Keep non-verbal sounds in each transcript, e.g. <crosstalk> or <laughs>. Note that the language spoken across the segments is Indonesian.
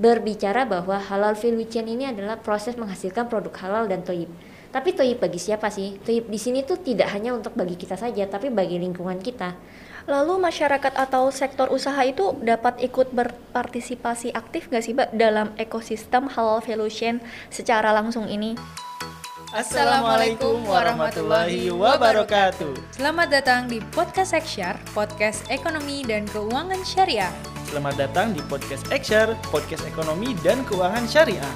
berbicara bahwa halal chain ini adalah proses menghasilkan produk halal dan toyib. Tapi toyib bagi siapa sih? Toyib di sini tuh tidak hanya untuk bagi kita saja, tapi bagi lingkungan kita. Lalu masyarakat atau sektor usaha itu dapat ikut berpartisipasi aktif nggak sih Mbak dalam ekosistem halal value chain secara langsung ini? Assalamualaikum warahmatullahi wabarakatuh. Selamat datang di Podcast Eksyar, podcast ekonomi dan keuangan syariah. Selamat datang di Podcast Eksyar, podcast ekonomi dan keuangan syariah.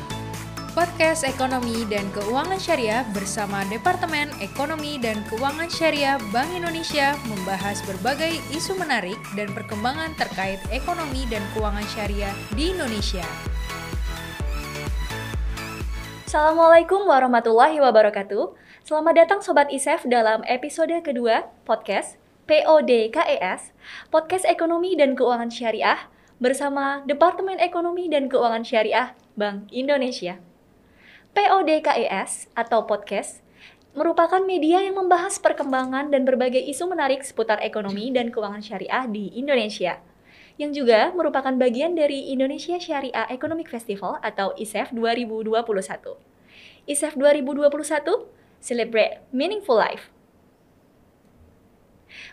Podcast Ekonomi dan Keuangan Syariah bersama Departemen Ekonomi dan Keuangan Syariah Bank Indonesia membahas berbagai isu menarik dan perkembangan terkait ekonomi dan keuangan syariah di Indonesia. Assalamualaikum warahmatullahi wabarakatuh. Selamat datang Sobat ISEF dalam episode kedua podcast PODKES, Podcast Ekonomi dan Keuangan Syariah bersama Departemen Ekonomi dan Keuangan Syariah Bank Indonesia. PODKES atau podcast merupakan media yang membahas perkembangan dan berbagai isu menarik seputar ekonomi dan keuangan syariah di Indonesia. Yang juga merupakan bagian dari Indonesia Syariah Economic Festival atau ISEF 2021. ISEF 2021 Celebrate Meaningful Life.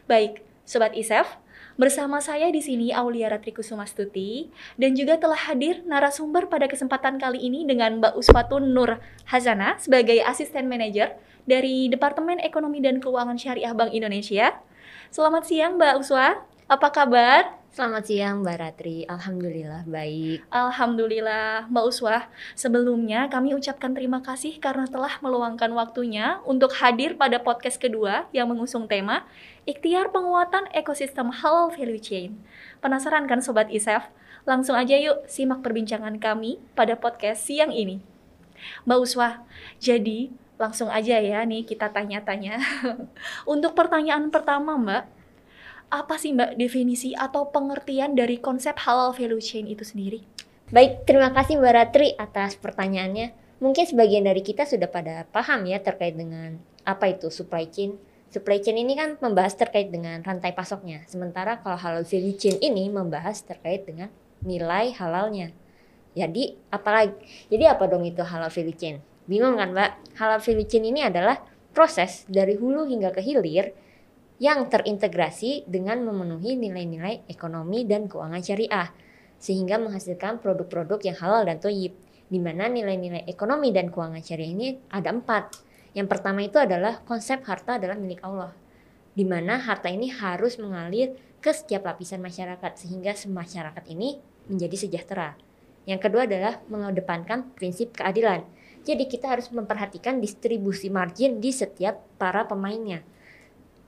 Baik, Sobat ISEF, Bersama saya di sini Aulia Ratrikusumastuti dan juga telah hadir narasumber pada kesempatan kali ini dengan Mbak Uswatun Nur Hazana sebagai asisten manajer dari Departemen Ekonomi dan Keuangan Syariah Bank Indonesia. Selamat siang Mbak Uswa, apa kabar? Selamat siang Mbak Ratri, Alhamdulillah baik. Alhamdulillah Mbak Uswah. Sebelumnya kami ucapkan terima kasih karena telah meluangkan waktunya untuk hadir pada podcast kedua yang mengusung tema Ikhtiar Penguatan Ekosistem Halal Value Chain. Penasaran kan Sobat ISEF? Langsung aja yuk simak perbincangan kami pada podcast siang ini. Mbak Uswah, jadi langsung aja ya nih kita tanya-tanya. <laughs> untuk pertanyaan pertama Mbak, apa sih Mbak definisi atau pengertian dari konsep halal value chain itu sendiri? Baik, terima kasih Mbak Ratri atas pertanyaannya. Mungkin sebagian dari kita sudah pada paham ya terkait dengan apa itu supply chain. Supply chain ini kan membahas terkait dengan rantai pasoknya. Sementara kalau halal value chain ini membahas terkait dengan nilai halalnya. Jadi apalagi jadi apa dong itu halal value chain? Bingung kan Mbak? Halal value chain ini adalah proses dari hulu hingga ke hilir yang terintegrasi dengan memenuhi nilai-nilai ekonomi dan keuangan syariah sehingga menghasilkan produk-produk yang halal dan toyib di mana nilai-nilai ekonomi dan keuangan syariah ini ada empat. Yang pertama itu adalah konsep harta adalah milik Allah di mana harta ini harus mengalir ke setiap lapisan masyarakat sehingga masyarakat ini menjadi sejahtera. Yang kedua adalah mengedepankan prinsip keadilan. Jadi kita harus memperhatikan distribusi margin di setiap para pemainnya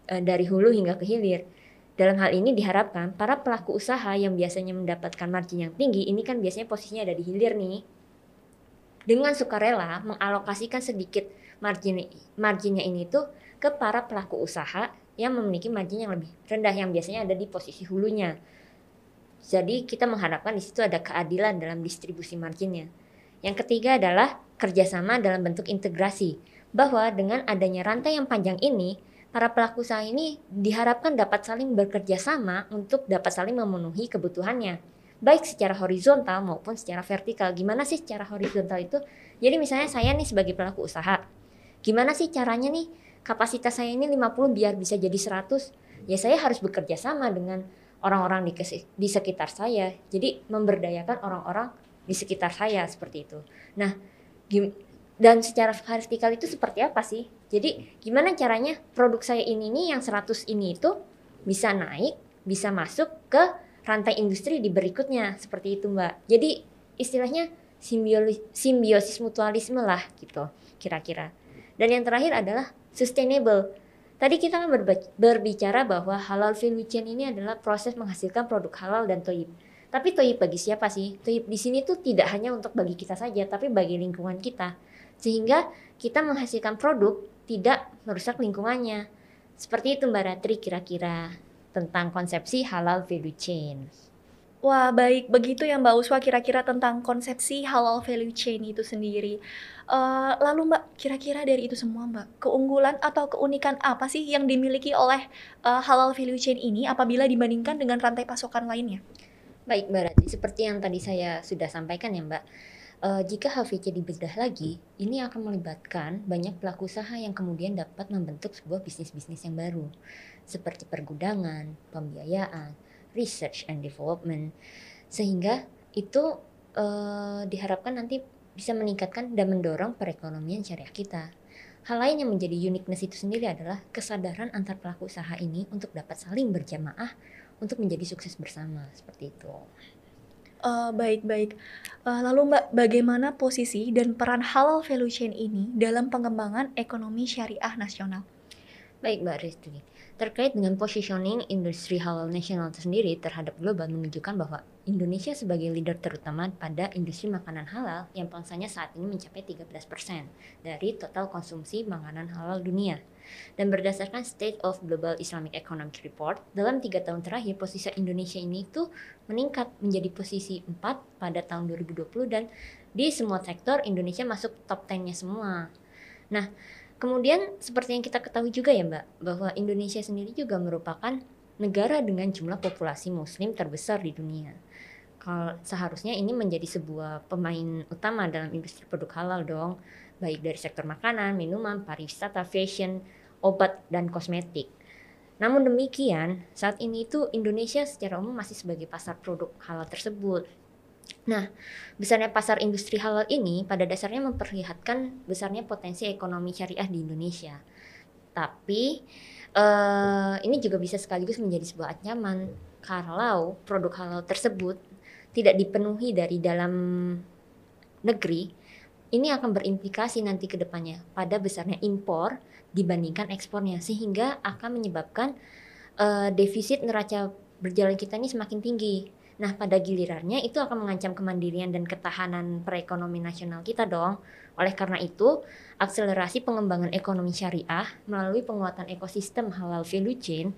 dari hulu hingga ke hilir. Dalam hal ini diharapkan para pelaku usaha yang biasanya mendapatkan margin yang tinggi ini kan biasanya posisinya ada di hilir nih. Dengan sukarela mengalokasikan sedikit margin marginnya ini tuh ke para pelaku usaha yang memiliki margin yang lebih rendah yang biasanya ada di posisi hulunya. Jadi kita mengharapkan di situ ada keadilan dalam distribusi marginnya. Yang ketiga adalah kerjasama dalam bentuk integrasi, bahwa dengan adanya rantai yang panjang ini, para pelaku usaha ini diharapkan dapat saling bekerja sama untuk dapat saling memenuhi kebutuhannya baik secara horizontal maupun secara vertikal. Gimana sih secara horizontal itu? Jadi misalnya saya nih sebagai pelaku usaha, gimana sih caranya nih kapasitas saya ini 50 biar bisa jadi 100? Ya saya harus bekerja sama dengan orang-orang di, di sekitar saya. Jadi memberdayakan orang-orang di sekitar saya seperti itu. Nah, dan secara vertikal itu seperti apa sih? Jadi gimana caranya produk saya ini nih yang 100 ini itu bisa naik, bisa masuk ke rantai industri di berikutnya seperti itu Mbak. Jadi istilahnya simbiosis mutualisme lah gitu kira-kira. Dan yang terakhir adalah sustainable. Tadi kita kan berbicara bahwa halal value chain ini adalah proses menghasilkan produk halal dan toyib. Tapi toyib bagi siapa sih? Toyib di sini tuh tidak hanya untuk bagi kita saja, tapi bagi lingkungan kita. Sehingga kita menghasilkan produk tidak merusak lingkungannya. Seperti itu Mbak Ratri kira-kira tentang konsepsi halal value chain. Wah baik, begitu ya Mbak Uswa kira-kira tentang konsepsi halal value chain itu sendiri. Uh, lalu Mbak, kira-kira dari itu semua Mbak, keunggulan atau keunikan apa sih yang dimiliki oleh uh, halal value chain ini apabila dibandingkan dengan rantai pasokan lainnya? Baik Mbak Ratri, seperti yang tadi saya sudah sampaikan ya Mbak, uh, jika HVC dibedah lagi, ini akan melibatkan banyak pelaku usaha yang kemudian dapat membentuk sebuah bisnis-bisnis yang baru, seperti pergudangan, pembiayaan, research and development, sehingga itu uh, diharapkan nanti bisa meningkatkan dan mendorong perekonomian syariah kita. Hal lain yang menjadi uniqueness itu sendiri adalah kesadaran antar pelaku usaha ini untuk dapat saling berjamaah untuk menjadi sukses bersama seperti itu. Uh, baik baik. Uh, lalu Mbak, bagaimana posisi dan peran halal value chain ini dalam pengembangan ekonomi syariah nasional? Baik Mbak Ristri, terkait dengan positioning industri halal nasional sendiri terhadap global menunjukkan bahwa Indonesia sebagai leader terutama pada industri makanan halal yang pangsanya saat ini mencapai 13% dari total konsumsi makanan halal dunia. Dan berdasarkan State of Global Islamic Economic Report, dalam tiga tahun terakhir posisi Indonesia ini itu meningkat menjadi posisi 4 pada tahun 2020 dan di semua sektor Indonesia masuk top 10-nya semua. Nah, kemudian seperti yang kita ketahui juga ya Mbak, bahwa Indonesia sendiri juga merupakan negara dengan jumlah populasi muslim terbesar di dunia kalau seharusnya ini menjadi sebuah pemain utama dalam industri produk halal dong, baik dari sektor makanan, minuman, pariwisata, fashion, obat dan kosmetik. Namun demikian, saat ini itu Indonesia secara umum masih sebagai pasar produk halal tersebut. Nah, besarnya pasar industri halal ini pada dasarnya memperlihatkan besarnya potensi ekonomi syariah di Indonesia. Tapi uh, ini juga bisa sekaligus menjadi sebuah ancaman kalau produk halal tersebut tidak dipenuhi dari dalam negeri, ini akan berimplikasi nanti ke depannya pada besarnya impor dibandingkan ekspornya sehingga akan menyebabkan uh, defisit neraca berjalan kita ini semakin tinggi. Nah, pada gilirannya itu akan mengancam kemandirian dan ketahanan perekonomian nasional kita dong. Oleh karena itu, akselerasi pengembangan ekonomi syariah melalui penguatan ekosistem halal value chain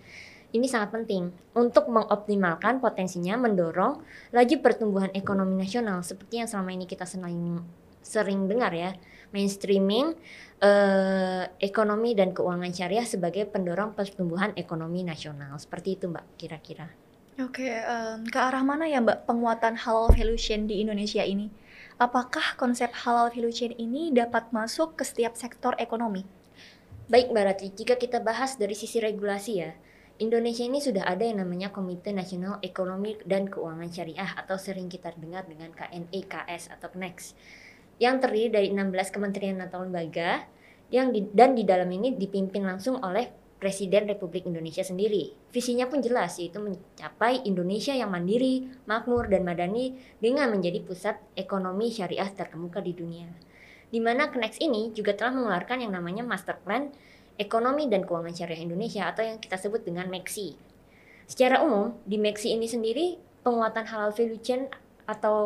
ini sangat penting untuk mengoptimalkan potensinya mendorong laju pertumbuhan ekonomi nasional seperti yang selama ini kita sering sering dengar ya mainstreaming eh, ekonomi dan keuangan syariah sebagai pendorong pertumbuhan ekonomi nasional seperti itu mbak kira-kira. Oke, um, ke arah mana ya mbak penguatan halal value chain di Indonesia ini? Apakah konsep halal value chain ini dapat masuk ke setiap sektor ekonomi? Baik Mbak Rati, jika kita bahas dari sisi regulasi ya, Indonesia ini sudah ada yang namanya Komite Nasional Ekonomi dan Keuangan Syariah atau sering kita dengar dengan KNEKS atau KNEX yang terdiri dari 16 kementerian atau lembaga yang di, dan di dalam ini dipimpin langsung oleh Presiden Republik Indonesia sendiri. Visinya pun jelas yaitu mencapai Indonesia yang mandiri, makmur dan madani dengan menjadi pusat ekonomi syariah terkemuka di dunia. Di mana KNEX ini juga telah mengeluarkan yang namanya Master Plan Ekonomi dan Keuangan Syariah Indonesia atau yang kita sebut dengan MEXI. Secara umum, di MEXI ini sendiri penguatan halal value chain atau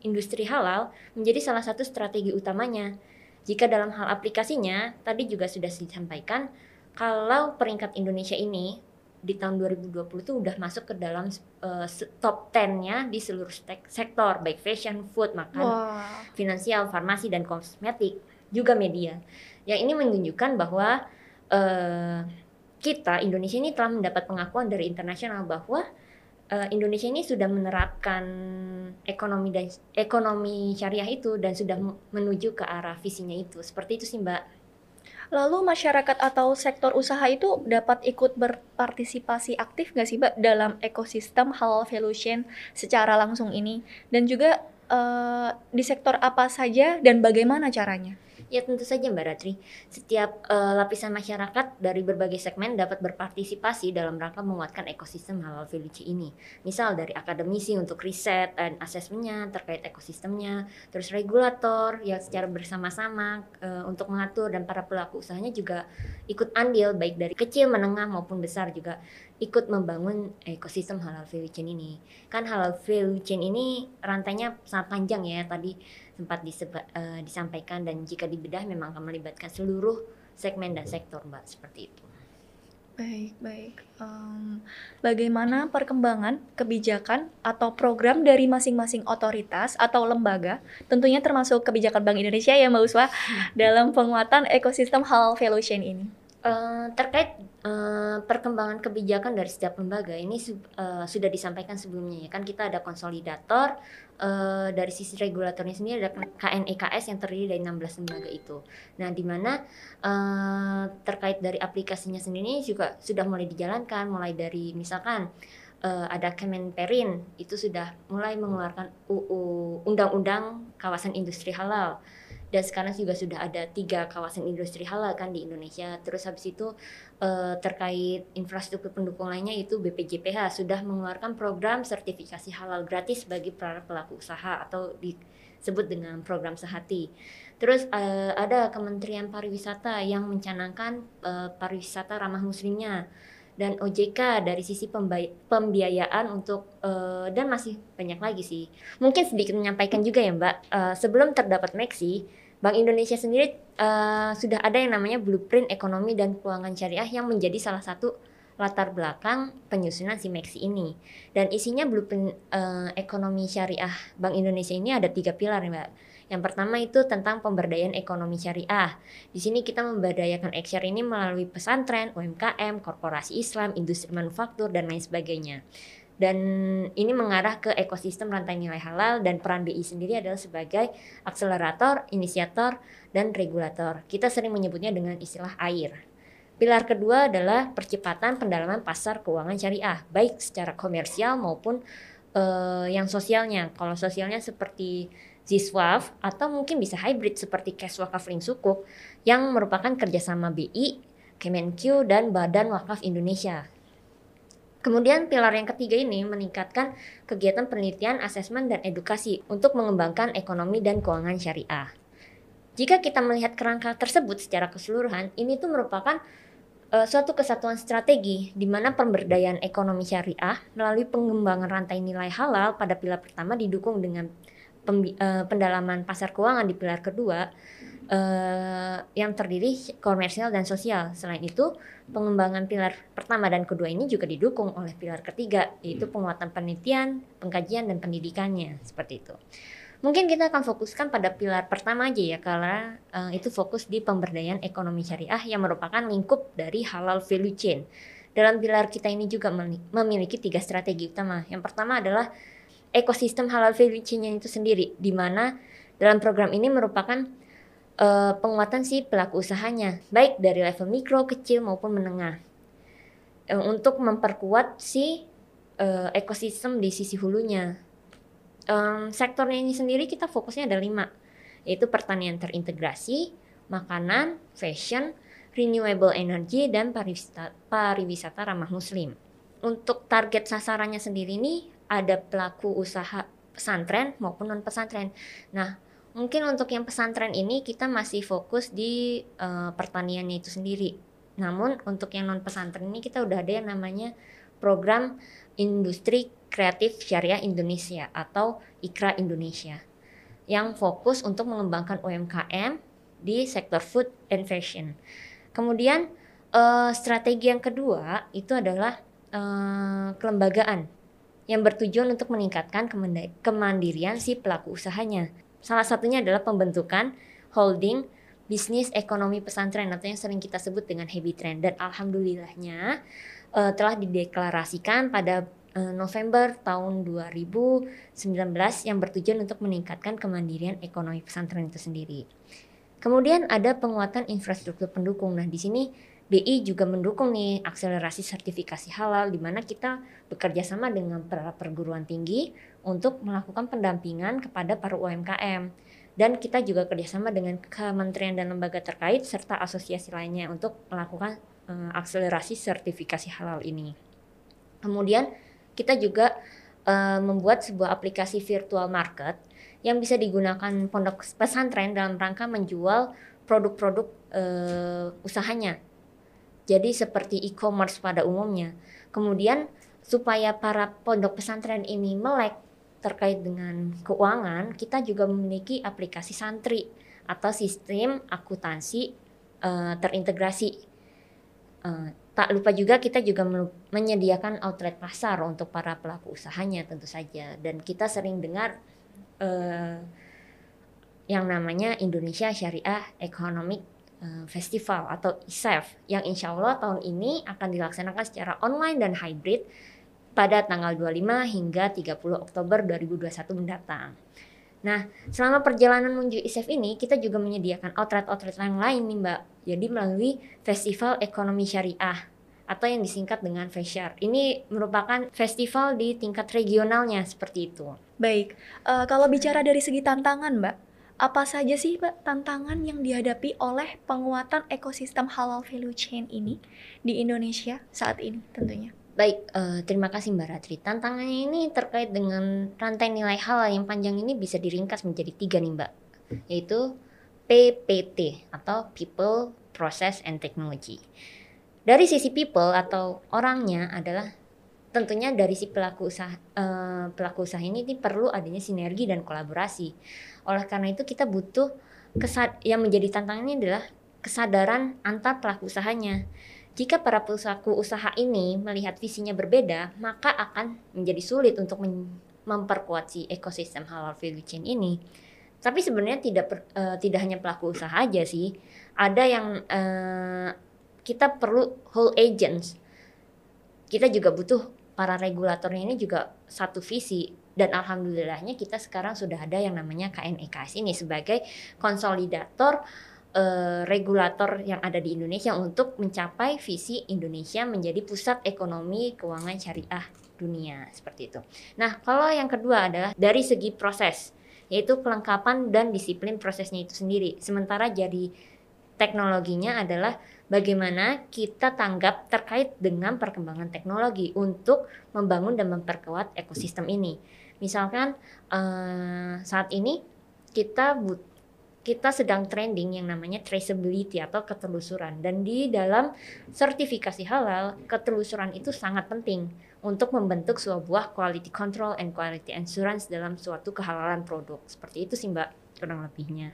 industri halal menjadi salah satu strategi utamanya. Jika dalam hal aplikasinya, tadi juga sudah disampaikan kalau peringkat Indonesia ini di tahun 2020 itu udah masuk ke dalam uh, top 10-nya di seluruh sektor baik fashion, food, makan, wow. finansial, farmasi dan kosmetik, juga media. Yang ini menunjukkan bahwa uh, kita Indonesia ini telah mendapat pengakuan dari internasional bahwa uh, Indonesia ini sudah menerapkan ekonomi dan ekonomi syariah itu dan sudah menuju ke arah visinya itu. Seperti itu sih, Mbak. Lalu masyarakat atau sektor usaha itu dapat ikut berpartisipasi aktif nggak sih, Mbak, dalam ekosistem halal value chain secara langsung ini? Dan juga uh, di sektor apa saja dan bagaimana caranya? Ya tentu saja Mbak Ratri, setiap uh, lapisan masyarakat dari berbagai segmen dapat berpartisipasi dalam rangka menguatkan ekosistem halal chain ini. Misal dari akademisi untuk riset dan asesmennya terkait ekosistemnya, terus regulator yang secara bersama-sama uh, untuk mengatur dan para pelaku usahanya juga ikut andil baik dari kecil, menengah maupun besar juga ikut membangun ekosistem halal value chain ini. Kan halal value chain ini rantainya sangat panjang ya tadi sempat diseba, uh, disampaikan dan jika dibedah memang akan melibatkan seluruh segmen dan sektor mbak seperti itu. Baik, baik. Um, bagaimana perkembangan kebijakan atau program dari masing-masing otoritas atau lembaga, tentunya termasuk kebijakan Bank Indonesia ya Mbak Uswa, hmm. dalam penguatan ekosistem halal value chain ini? Uh, terkait eh, perkembangan kebijakan dari setiap lembaga ini eh, sudah disampaikan sebelumnya ya kan kita ada konsolidator eh, dari sisi regulatornya sendiri ada KNEKS yang terdiri dari 16 lembaga itu. Nah, di mana eh, terkait dari aplikasinya sendiri juga sudah mulai dijalankan mulai dari misalkan eh, ada Kemenperin itu sudah mulai mengeluarkan UU undang-undang kawasan industri halal dan sekarang juga sudah ada tiga kawasan industri halal kan di Indonesia. Terus habis itu eh, terkait infrastruktur pendukung lainnya itu BPJPH sudah mengeluarkan program sertifikasi halal gratis bagi para pelaku usaha atau disebut dengan program sehati. Terus eh, ada Kementerian Pariwisata yang mencanangkan eh, pariwisata ramah muslimnya dan OJK dari sisi pembiayaan untuk eh, dan masih banyak lagi sih. Mungkin sedikit menyampaikan juga ya Mbak. Eh, sebelum terdapat Meksi Bank Indonesia sendiri eh, sudah ada yang namanya blueprint ekonomi dan keuangan syariah yang menjadi salah satu latar belakang penyusunan si Meksi ini dan isinya blueprint eh, ekonomi syariah Bank Indonesia ini ada tiga pilar Mbak yang pertama itu tentang pemberdayaan ekonomi syariah. Di sini kita memberdayakan ekshare ini melalui pesantren, UMKM, korporasi Islam, industri manufaktur, dan lain sebagainya. Dan ini mengarah ke ekosistem rantai nilai halal dan peran BI sendiri adalah sebagai akselerator, inisiator, dan regulator. Kita sering menyebutnya dengan istilah AIR. Pilar kedua adalah percepatan pendalaman pasar keuangan syariah, baik secara komersial maupun eh, yang sosialnya. Kalau sosialnya seperti Ziswaf atau mungkin bisa hybrid seperti Cash Wakaf Link Sukuk yang merupakan kerjasama BI, Kemenq, dan Badan Wakaf Indonesia. Kemudian pilar yang ketiga ini meningkatkan kegiatan penelitian, asesmen, dan edukasi untuk mengembangkan ekonomi dan keuangan syariah. Jika kita melihat kerangka tersebut secara keseluruhan, ini tuh merupakan uh, suatu kesatuan strategi di mana pemberdayaan ekonomi syariah melalui pengembangan rantai nilai halal pada pilar pertama didukung dengan uh, pendalaman pasar keuangan di pilar kedua uh, yang terdiri komersial dan sosial. Selain itu, pengembangan pilar pertama dan kedua ini juga didukung oleh pilar ketiga, yaitu penguatan penelitian, pengkajian, dan pendidikannya. Seperti itu. Mungkin kita akan fokuskan pada pilar pertama aja ya, karena uh, itu fokus di pemberdayaan ekonomi syariah yang merupakan lingkup dari halal value chain. Dalam pilar kita ini juga memiliki tiga strategi utama. Yang pertama adalah ekosistem halal value chain itu sendiri, di mana dalam program ini merupakan uh, penguatan si pelaku usahanya, baik dari level mikro, kecil maupun menengah, uh, untuk memperkuat si uh, ekosistem di sisi hulunya. Um, sektornya ini sendiri kita fokusnya ada lima, yaitu pertanian terintegrasi, makanan, fashion, renewable energy, dan pariwisata, pariwisata ramah muslim. Untuk target sasarannya sendiri ini ada pelaku usaha pesantren maupun non pesantren. Nah, mungkin untuk yang pesantren ini kita masih fokus di uh, pertaniannya itu sendiri. Namun untuk yang non pesantren ini kita udah ada yang namanya program industri kreatif syariah Indonesia atau IKRA Indonesia yang fokus untuk mengembangkan UMKM di sektor food and fashion. Kemudian uh, strategi yang kedua itu adalah uh, kelembagaan yang bertujuan untuk meningkatkan kemandirian si pelaku usahanya. Salah satunya adalah pembentukan holding bisnis ekonomi pesantren atau yang sering kita sebut dengan heavy trend dan alhamdulillahnya uh, telah dideklarasikan pada uh, November tahun 2019 yang bertujuan untuk meningkatkan kemandirian ekonomi pesantren itu sendiri. Kemudian ada penguatan infrastruktur pendukung. Nah, di sini BI juga mendukung nih akselerasi sertifikasi halal di mana kita bekerja sama dengan para perguruan tinggi untuk melakukan pendampingan kepada para UMKM dan kita juga kerjasama dengan kementerian dan lembaga terkait serta asosiasi lainnya untuk melakukan uh, akselerasi sertifikasi halal ini. Kemudian kita juga uh, membuat sebuah aplikasi virtual market yang bisa digunakan pondok pesantren dalam rangka menjual produk-produk uh, usahanya jadi seperti e-commerce pada umumnya. Kemudian supaya para pondok pesantren ini melek terkait dengan keuangan, kita juga memiliki aplikasi santri atau sistem akuntansi uh, terintegrasi. Uh, tak lupa juga kita juga menyediakan outlet pasar untuk para pelaku usahanya tentu saja. Dan kita sering dengar uh, yang namanya Indonesia Syariah Economic festival atau ISEF yang insya Allah tahun ini akan dilaksanakan secara online dan hybrid pada tanggal 25 hingga 30 Oktober 2021 mendatang. Nah, selama perjalanan menuju ISEF ini, kita juga menyediakan outlet-outlet yang lain nih Mbak. Jadi melalui Festival Ekonomi Syariah atau yang disingkat dengan FESYAR. Ini merupakan festival di tingkat regionalnya seperti itu. Baik, uh, kalau bicara dari segi tantangan Mbak, apa saja sih Mbak tantangan yang dihadapi oleh penguatan ekosistem halal value chain ini di Indonesia saat ini tentunya? Baik, uh, terima kasih Mbak Ratri. Tantangannya ini terkait dengan rantai nilai halal yang panjang ini bisa diringkas menjadi tiga nih Mbak, yaitu PPT atau People, Process, and Technology. Dari sisi people atau orangnya adalah tentunya dari si pelaku usaha uh, pelaku usaha ini, ini perlu adanya sinergi dan kolaborasi. Oleh karena itu kita butuh kesad yang menjadi tantangannya adalah kesadaran antar pelaku usahanya jika para pelaku usaha ini melihat visinya berbeda, maka akan menjadi sulit untuk memperkuat si ekosistem halal value chain ini. Tapi sebenarnya tidak per, uh, tidak hanya pelaku usaha aja sih. Ada yang uh, kita perlu whole agents. Kita juga butuh para regulatornya ini juga satu visi dan alhamdulillahnya kita sekarang sudah ada yang namanya KNEKS ini sebagai konsolidator uh, regulator yang ada di Indonesia untuk mencapai visi Indonesia menjadi pusat ekonomi keuangan syariah dunia seperti itu. Nah, kalau yang kedua adalah dari segi proses, yaitu kelengkapan dan disiplin prosesnya itu sendiri. Sementara jadi teknologinya adalah bagaimana kita tanggap terkait dengan perkembangan teknologi untuk membangun dan memperkuat ekosistem ini. Misalkan uh, saat ini kita but kita sedang trending yang namanya traceability atau ketelusuran dan di dalam sertifikasi halal ketelusuran itu sangat penting untuk membentuk sebuah quality control and quality assurance dalam suatu kehalalan produk seperti itu sih mbak kurang lebihnya.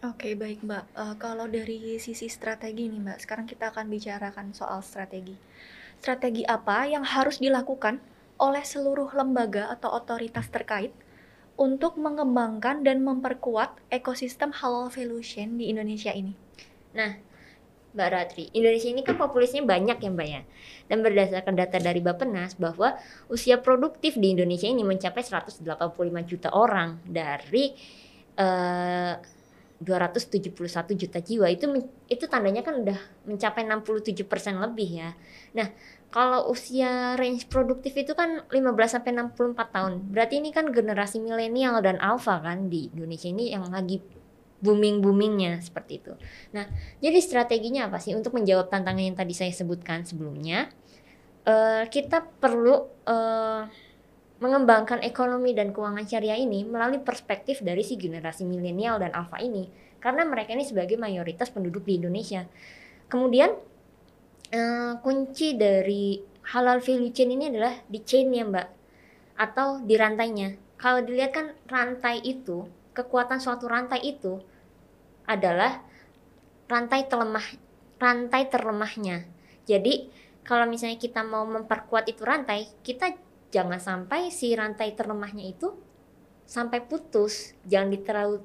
Oke baik mbak, uh, kalau dari sisi strategi nih mbak, sekarang kita akan bicarakan soal strategi. Strategi apa yang harus dilakukan oleh seluruh lembaga atau otoritas terkait untuk mengembangkan dan memperkuat ekosistem halal value di Indonesia ini? Nah, Mbak Ratri, Indonesia ini kan populasinya banyak ya Mbak ya. Dan berdasarkan data dari Bappenas bahwa usia produktif di Indonesia ini mencapai 185 juta orang dari uh, eh, 271 juta jiwa itu itu tandanya kan udah mencapai 67% lebih ya. Nah, kalau usia range produktif itu kan 15 sampai 64 tahun. Berarti ini kan generasi milenial dan alpha kan di Indonesia ini yang lagi booming-boomingnya seperti itu. Nah, jadi strateginya apa sih untuk menjawab tantangan yang tadi saya sebutkan sebelumnya? Uh, kita perlu uh, mengembangkan ekonomi dan keuangan syariah ini melalui perspektif dari si generasi milenial dan alpha ini, karena mereka ini sebagai mayoritas penduduk di Indonesia. Kemudian uh, kunci dari halal value chain ini adalah di chainnya mbak. Atau di rantainya. Kalau dilihat kan rantai itu kekuatan suatu rantai itu adalah rantai terlemah rantai terlemahnya. Jadi kalau misalnya kita mau memperkuat itu rantai kita jangan sampai si rantai terlemahnya itu sampai putus. Jangan diterlalu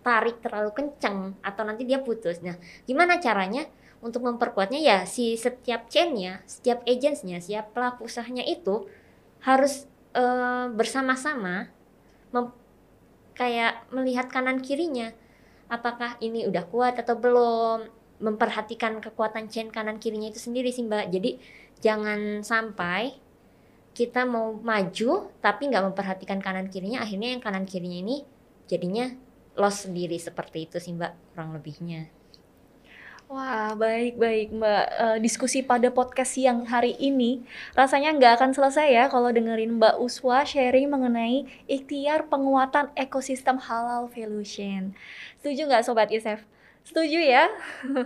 tarik terlalu kencang atau nanti dia putus. Nah gimana caranya untuk memperkuatnya ya si setiap chainnya, setiap agentsnya, setiap pelaku usahanya itu harus uh, bersama-sama kayak melihat kanan kirinya. Apakah ini udah kuat atau belum? Memperhatikan kekuatan chain kanan kirinya itu sendiri sih mbak. Jadi jangan sampai kita mau maju tapi nggak memperhatikan kanan kirinya akhirnya yang kanan kirinya ini jadinya loss sendiri. Seperti itu sih mbak kurang lebihnya Wah, baik-baik Mbak. Uh, diskusi pada podcast siang hari ini rasanya nggak akan selesai ya kalau dengerin Mbak Uswa sharing mengenai ikhtiar penguatan ekosistem halal valuation. Setuju nggak Sobat Isef? Setuju ya?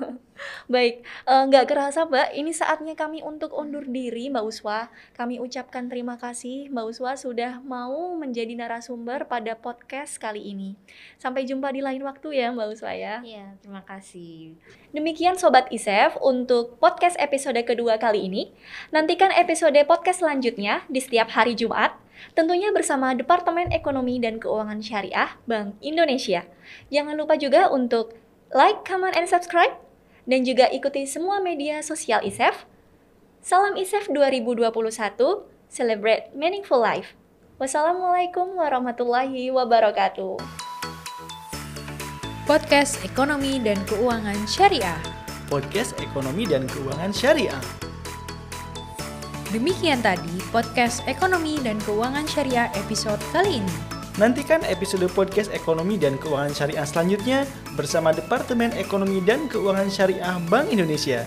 <laughs> Baik, eh, nggak kerasa Mbak, ini saatnya kami untuk undur diri Mbak Uswa. Kami ucapkan terima kasih Mbak Uswa sudah mau menjadi narasumber pada podcast kali ini. Sampai jumpa di lain waktu ya Mbak Uswa ya. Iya, terima kasih. Demikian Sobat Isef untuk podcast episode kedua kali ini. Nantikan episode podcast selanjutnya di setiap hari Jumat tentunya bersama Departemen Ekonomi dan Keuangan Syariah Bank Indonesia. Jangan lupa juga untuk like, comment, and subscribe dan juga ikuti semua media sosial ISEF. Salam ISEF 2021, celebrate meaningful life. Wassalamualaikum warahmatullahi wabarakatuh. Podcast Ekonomi dan Keuangan Syariah. Podcast Ekonomi dan Keuangan Syariah. Demikian tadi podcast Ekonomi dan Keuangan Syariah episode kali ini. Nantikan episode podcast Ekonomi dan Keuangan Syariah selanjutnya bersama Departemen Ekonomi dan Keuangan Syariah Bank Indonesia.